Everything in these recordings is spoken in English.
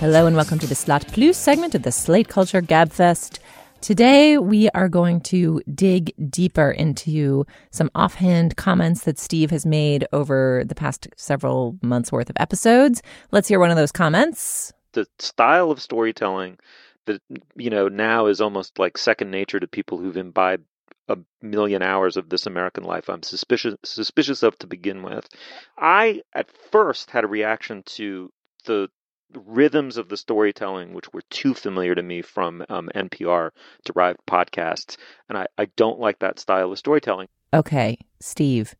Hello and welcome to the Slate Plus segment of the Slate Culture Gabfest. Today we are going to dig deeper into some offhand comments that Steve has made over the past several months worth of episodes. Let's hear one of those comments. The style of storytelling that you know now is almost like second nature to people who've imbibed a million hours of this American life I'm suspicious suspicious of to begin with. I at first had a reaction to the rhythms of the storytelling which were too familiar to me from um, NPR derived podcasts, and I, I don't like that style of storytelling. Okay, Steve,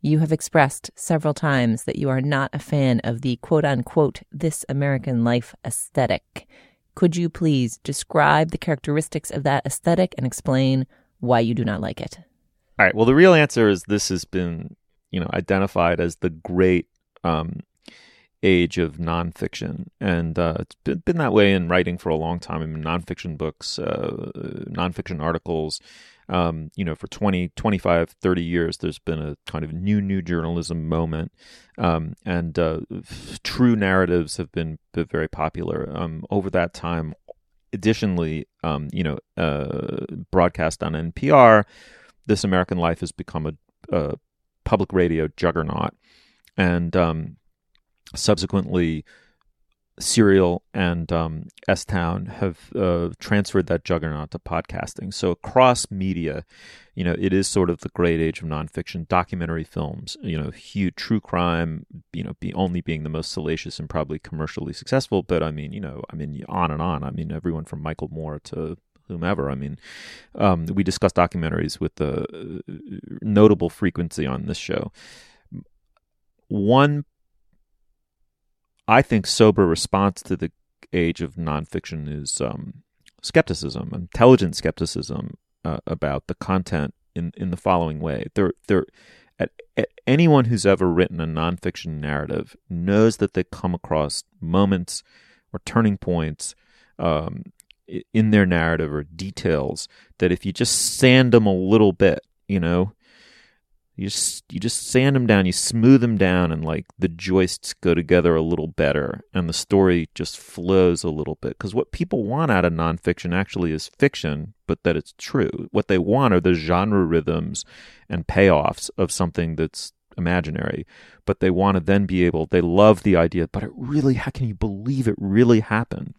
you have expressed several times that you are not a fan of the quote unquote this American life aesthetic. Could you please describe the characteristics of that aesthetic and explain why you do not like it? All right. Well, the real answer is this has been, you know, identified as the great um, age of nonfiction, and uh, it's been, been, that way in writing for a long time. I mean, nonfiction books, uh, nonfiction articles. Um, you know, for 20, 25, 30 years, there's been a kind of new, new journalism moment. Um, and uh, true narratives have been, been very popular. Um, over that time, additionally, um, you know, uh, broadcast on NPR, This American Life has become a, a public radio juggernaut. And um, subsequently, Serial and um, S Town have uh, transferred that juggernaut to podcasting. So across media, you know, it is sort of the great age of nonfiction, documentary films, you know, huge true crime, you know, be only being the most salacious and probably commercially successful. But I mean, you know, I mean, on and on. I mean, everyone from Michael Moore to whomever. I mean, um, we discuss documentaries with a notable frequency on this show. One I think sober response to the age of nonfiction is um, skepticism, intelligent skepticism uh, about the content in, in the following way. There, there, at, at anyone who's ever written a nonfiction narrative knows that they come across moments or turning points um, in their narrative or details that if you just sand them a little bit, you know, you just you just sand them down, you smooth them down, and like the joists go together a little better, and the story just flows a little bit. Because what people want out of nonfiction actually is fiction, but that it's true. What they want are the genre rhythms and payoffs of something that's imaginary. But they want to then be able. They love the idea, but it really. How can you believe it really happened?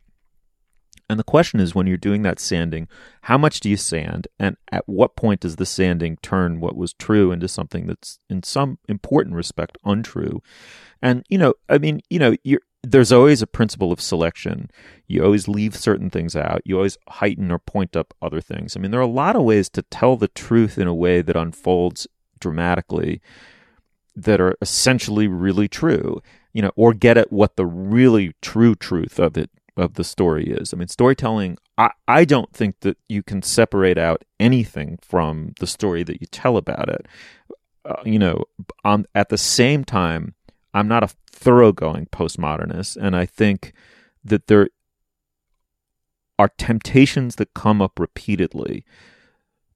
And the question is when you're doing that sanding, how much do you sand? And at what point does the sanding turn what was true into something that's in some important respect untrue? And, you know, I mean, you know, there's always a principle of selection. You always leave certain things out. You always heighten or point up other things. I mean, there are a lot of ways to tell the truth in a way that unfolds dramatically that are essentially really true, you know, or get at what the really true truth of it of the story is. I mean, storytelling, I, I don't think that you can separate out anything from the story that you tell about it. Uh, you know, on, at the same time, I'm not a thoroughgoing postmodernist, and I think that there are temptations that come up repeatedly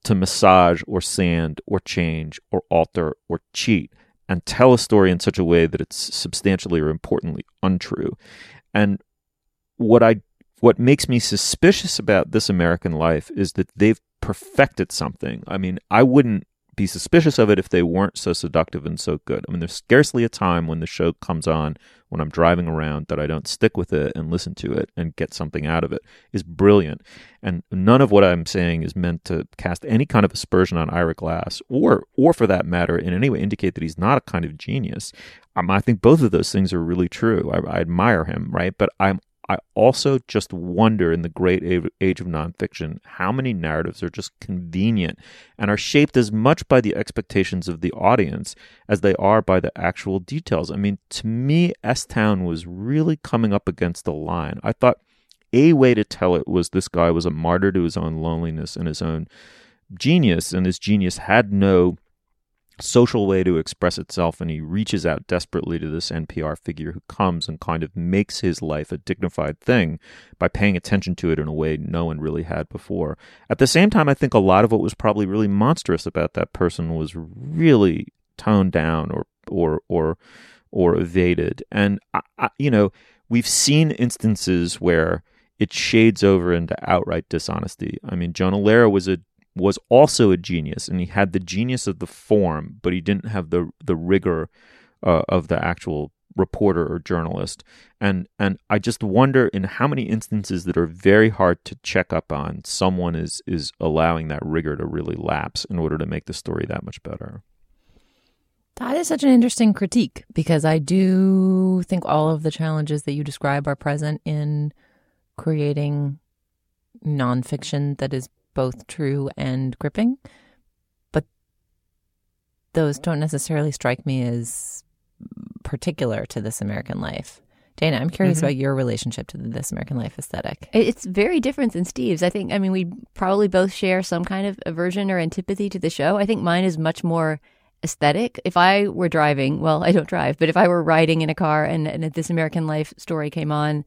to massage or sand or change or alter or cheat and tell a story in such a way that it's substantially or importantly untrue. And what I what makes me suspicious about this American life is that they've perfected something. I mean, I wouldn't be suspicious of it if they weren't so seductive and so good. I mean, there's scarcely a time when the show comes on when I'm driving around that I don't stick with it and listen to it and get something out of it. it. Is brilliant. And none of what I'm saying is meant to cast any kind of aspersion on Ira Glass or or for that matter in any way indicate that he's not a kind of genius. Um, I think both of those things are really true. I, I admire him, right? But I'm I also just wonder in the great age of nonfiction how many narratives are just convenient and are shaped as much by the expectations of the audience as they are by the actual details. I mean, to me, S Town was really coming up against the line. I thought a way to tell it was this guy was a martyr to his own loneliness and his own genius, and his genius had no social way to express itself and he reaches out desperately to this NPR figure who comes and kind of makes his life a dignified thing by paying attention to it in a way no one really had before. At the same time I think a lot of what was probably really monstrous about that person was really toned down or or or or evaded and I, I, you know we've seen instances where it shades over into outright dishonesty. I mean, Jonah Lehrer was a was also a genius, and he had the genius of the form, but he didn't have the the rigor uh, of the actual reporter or journalist. And and I just wonder in how many instances that are very hard to check up on, someone is is allowing that rigor to really lapse in order to make the story that much better. That is such an interesting critique because I do think all of the challenges that you describe are present in creating nonfiction that is both true and gripping. But those don't necessarily strike me as particular to This American Life. Dana, I'm curious mm-hmm. about your relationship to the This American Life aesthetic. It's very different than Steve's. I think, I mean, we probably both share some kind of aversion or antipathy to the show. I think mine is much more aesthetic. If I were driving, well, I don't drive, but if I were riding in a car and, and This American Life story came on,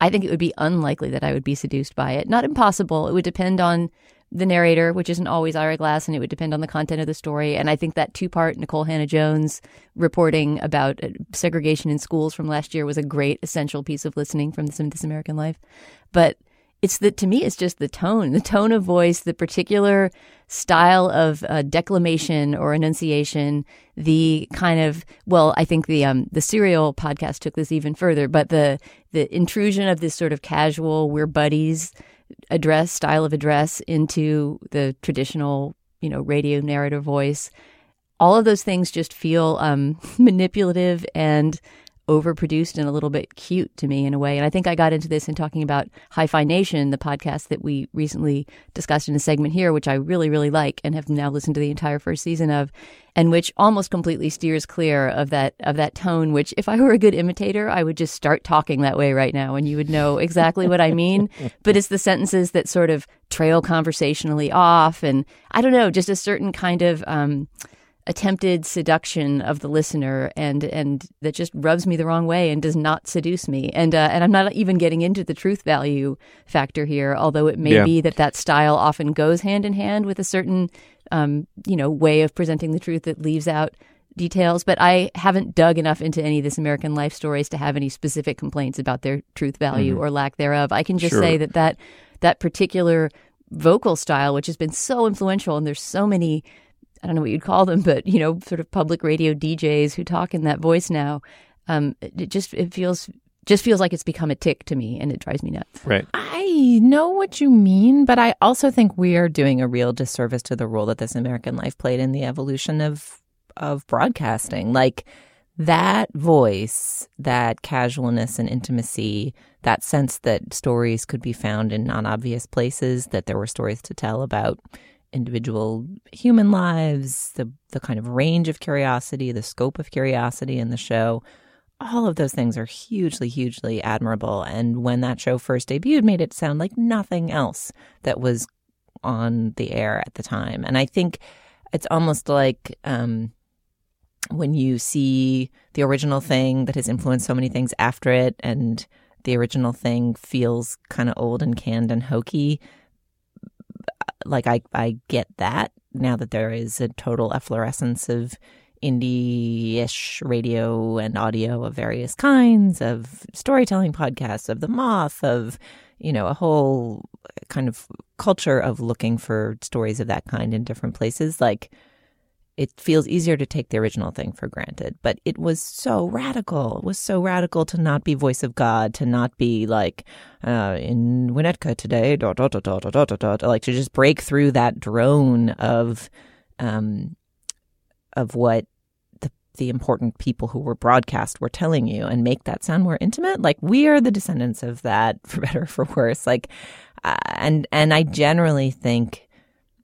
I think it would be unlikely that I would be seduced by it. Not impossible. It would depend on the narrator, which isn't always Ira Glass, and it would depend on the content of the story. And I think that two part Nikole Hannah-Jones reporting about uh, segregation in schools from last year was a great essential piece of listening from This, this American Life. But it's the to me it's just the tone the tone of voice the particular style of uh, declamation or enunciation the kind of well i think the um the serial podcast took this even further but the the intrusion of this sort of casual we're buddies address style of address into the traditional you know radio narrator voice. All of those things just feel um manipulative and overproduced and a little bit cute to me in a way. And I think I got into this in talking about Hi-Phi Nation, the podcast that we recently discussed in a segment here, which I really, really like and have now listened to the entire first season of, and which almost completely steers clear of that of that tone. Which, if I were a good imitator, I would just start talking that way right now, and you would know exactly what I mean. But it's the sentences that sort of trail conversationally off, and I don't know, just a certain kind of. Um, attempted seduction of the listener and and that just rubs me the wrong way and does not seduce me and uh, and I'm not even getting into the truth value factor here although it may yeah. be that that style often goes hand in hand with a certain um, you know way of presenting the truth that leaves out details but I haven't dug enough into any of this American life stories to have any specific complaints about their truth value mm-hmm. or lack thereof I can just sure. say that that that particular vocal style which has been so influential and there's so many I don't know what you'd call them, but you know, sort of public radio DJs who talk in that voice now. Um, it just it feels just feels like it's become a tick to me, and it drives me nuts. Right. I know what you mean, but I also think we are doing a real disservice to the role that this American Life played in the evolution of of broadcasting. Like that voice, that casualness and intimacy, that sense that stories could be found in non obvious places, that there were stories to tell about individual human lives, the the kind of range of curiosity, the scope of curiosity in the show. All of those things are hugely, hugely admirable. And when that show first debuted, made it sound like nothing else that was on the air at the time. And I think it's almost like um, when you see the original thing that has influenced so many things after it, and the original thing feels kind of old and canned and hokey like I I get that now that there is a total efflorescence of indie-ish radio and audio of various kinds of storytelling podcasts of the moth of you know a whole kind of culture of looking for stories of that kind in different places. Like it feels easier to take the original thing for granted. But it was so radical. It was so radical to not be voice of God, to not be like uh, in Winnetka today, dot, dot, dot, dot, dot, dot, dot, like to just break through that drone of um, of what the the important people who were broadcast were telling you and make that sound more intimate. Like we are the descendants of that, for better or for worse. Like, uh, and and I generally think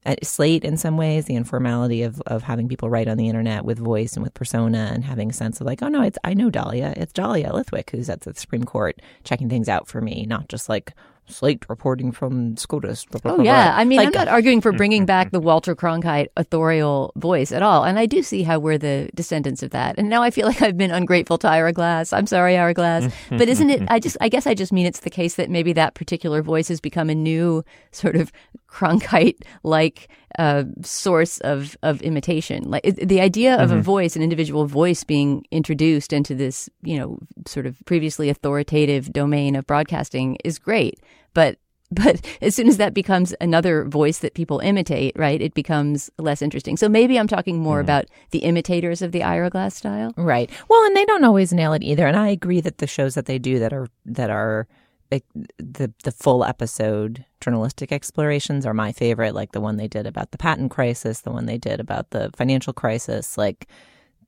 Uh, slate in some ways, the informality of, of having people write on the internet with voice and with persona and having a sense of like, oh no, it's I know Dahlia. It's Dahlia Lithwick who's at the Supreme Court checking things out for me, not just like Slate reporting from SCOTUS. Blah, blah, oh, yeah. I mean, like, I'm not arguing for bringing mm-hmm, back the mm-hmm. Walter Cronkite authorial voice at all. And I do see how we're the descendants of that. And now I feel like I've been ungrateful to Ira Glass. I'm sorry, Ira Glass. Mm-hmm, but isn't it, I just, I guess I just mean it's the case that maybe that particular voice has become a new sort of Cronkite like uh, source of, of imitation. Like it, the idea of Mm-hmm. a voice, an individual voice being introduced into this, you know, sort of previously authoritative domain of broadcasting is great. But but as soon as that becomes another voice that people imitate, right, it becomes less interesting. So maybe I'm talking more Mm-hmm. about the imitators of the Ira Glass style. Right. Well, and they don't always nail it either. And I agree that the shows that they do that are that are the the full episode journalistic explorations are my favorite. Like the one they did about the patent crisis, the one they did about the financial crisis. Like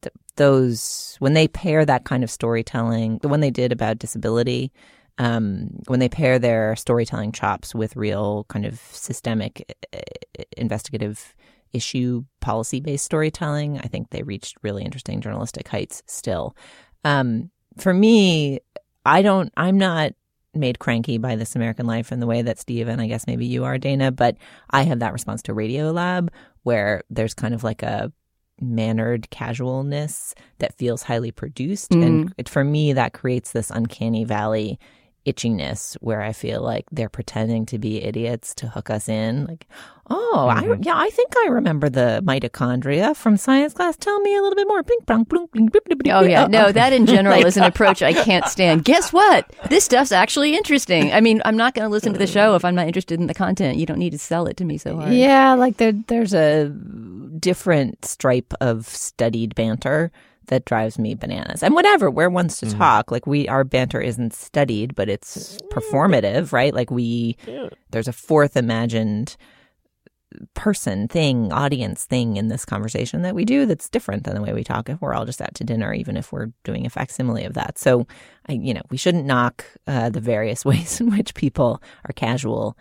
th- those when they pair that kind of storytelling, the one they did about disability. Um, when they pair their storytelling chops with real kind of systemic uh, investigative issue policy based storytelling, I think they reached really interesting journalistic heights still. Um, for me, I don't, I'm not made cranky by This American Life in the way that Steve and I guess maybe you are, Dana, but I have that response to Radiolab where there's kind of like a mannered casualness that feels highly produced. And mm. it, for me, that creates this uncanny valley itchiness where I feel like they're pretending to be idiots to hook us in. Like, oh, I, mm-hmm. yeah, I think I remember the mitochondria from science class. Tell me a little bit more. Bling, bling, bling, bling, bling, bling. Oh yeah, no, oh, that in general Like- is an approach I can't stand. Guess what? This stuff's actually interesting. I mean, I'm not going to listen to the show if I'm not interested in the content. You don't need to sell it to me so hard. Yeah, like there, there's a different stripe of studied banter that drives me bananas. And whatever, we're ones to talk. Like we, our banter isn't studied, but it's performative, right? Like we, there's a fourth imagined person, thing, audience thing in this conversation that we do that's different than the way we talk if we're all just out to dinner, even if we're doing a facsimile of that. So, I, you know, we shouldn't knock uh, the various ways in which people are casual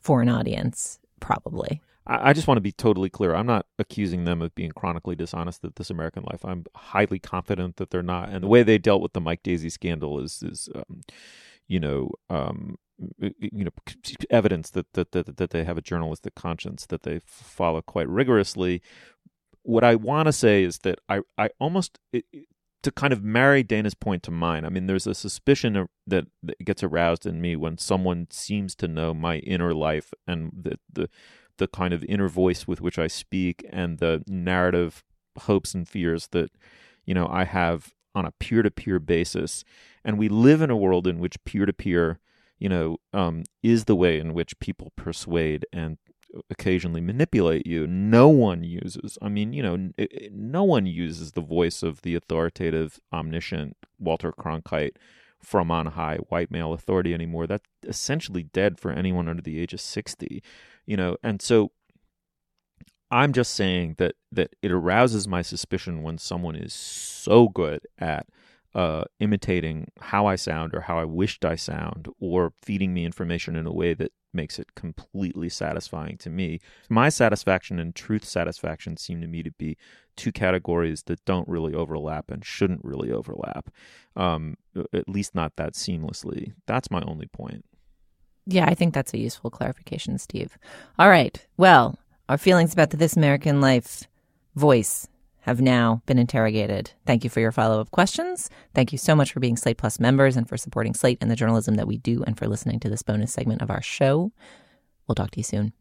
for an audience, probably. I, just want to be totally clear. I'm not accusing them of being chronically dishonest at This American Life. I'm highly confident that they're not. And the way they dealt with the Mike Daisey scandal is, is um, you know, um, you know, evidence that, that that that they have a journalistic conscience that they follow quite rigorously. What I want to say is that I I almost it, to kind of marry Dana's point to mine. I mean, there's a suspicion that, that gets aroused in me when someone seems to know my inner life and the the the kind of inner voice with which I speak and the narrative hopes and fears that you know I have on a peer-to-peer basis. And we live in a world in which peer-to-peer you know um, is the way in which people persuade and occasionally manipulate you. No one uses i mean you know no one uses the voice of the authoritative omniscient walter cronkite from on high white male authority anymore. That's essentially dead for anyone under the age of 60 you know? And so i'm just saying that that it arouses my suspicion when someone is so good at uh, imitating how I sound or how I wished I sound, or feeding me information in a way that makes it completely satisfying to me. My satisfaction and truth satisfaction seem to me to be two categories that don't really overlap and shouldn't really overlap, um, at least not that seamlessly. That's my only point. Yeah, I think that's a useful clarification, Steve. All right. Well, our feelings about the This American Life voice have now been interrogated. Thank you for your follow up questions. Thank you so much for being Slate Plus members and for supporting Slate and the journalism that we do and for listening to this bonus segment of our show. We'll talk to you soon.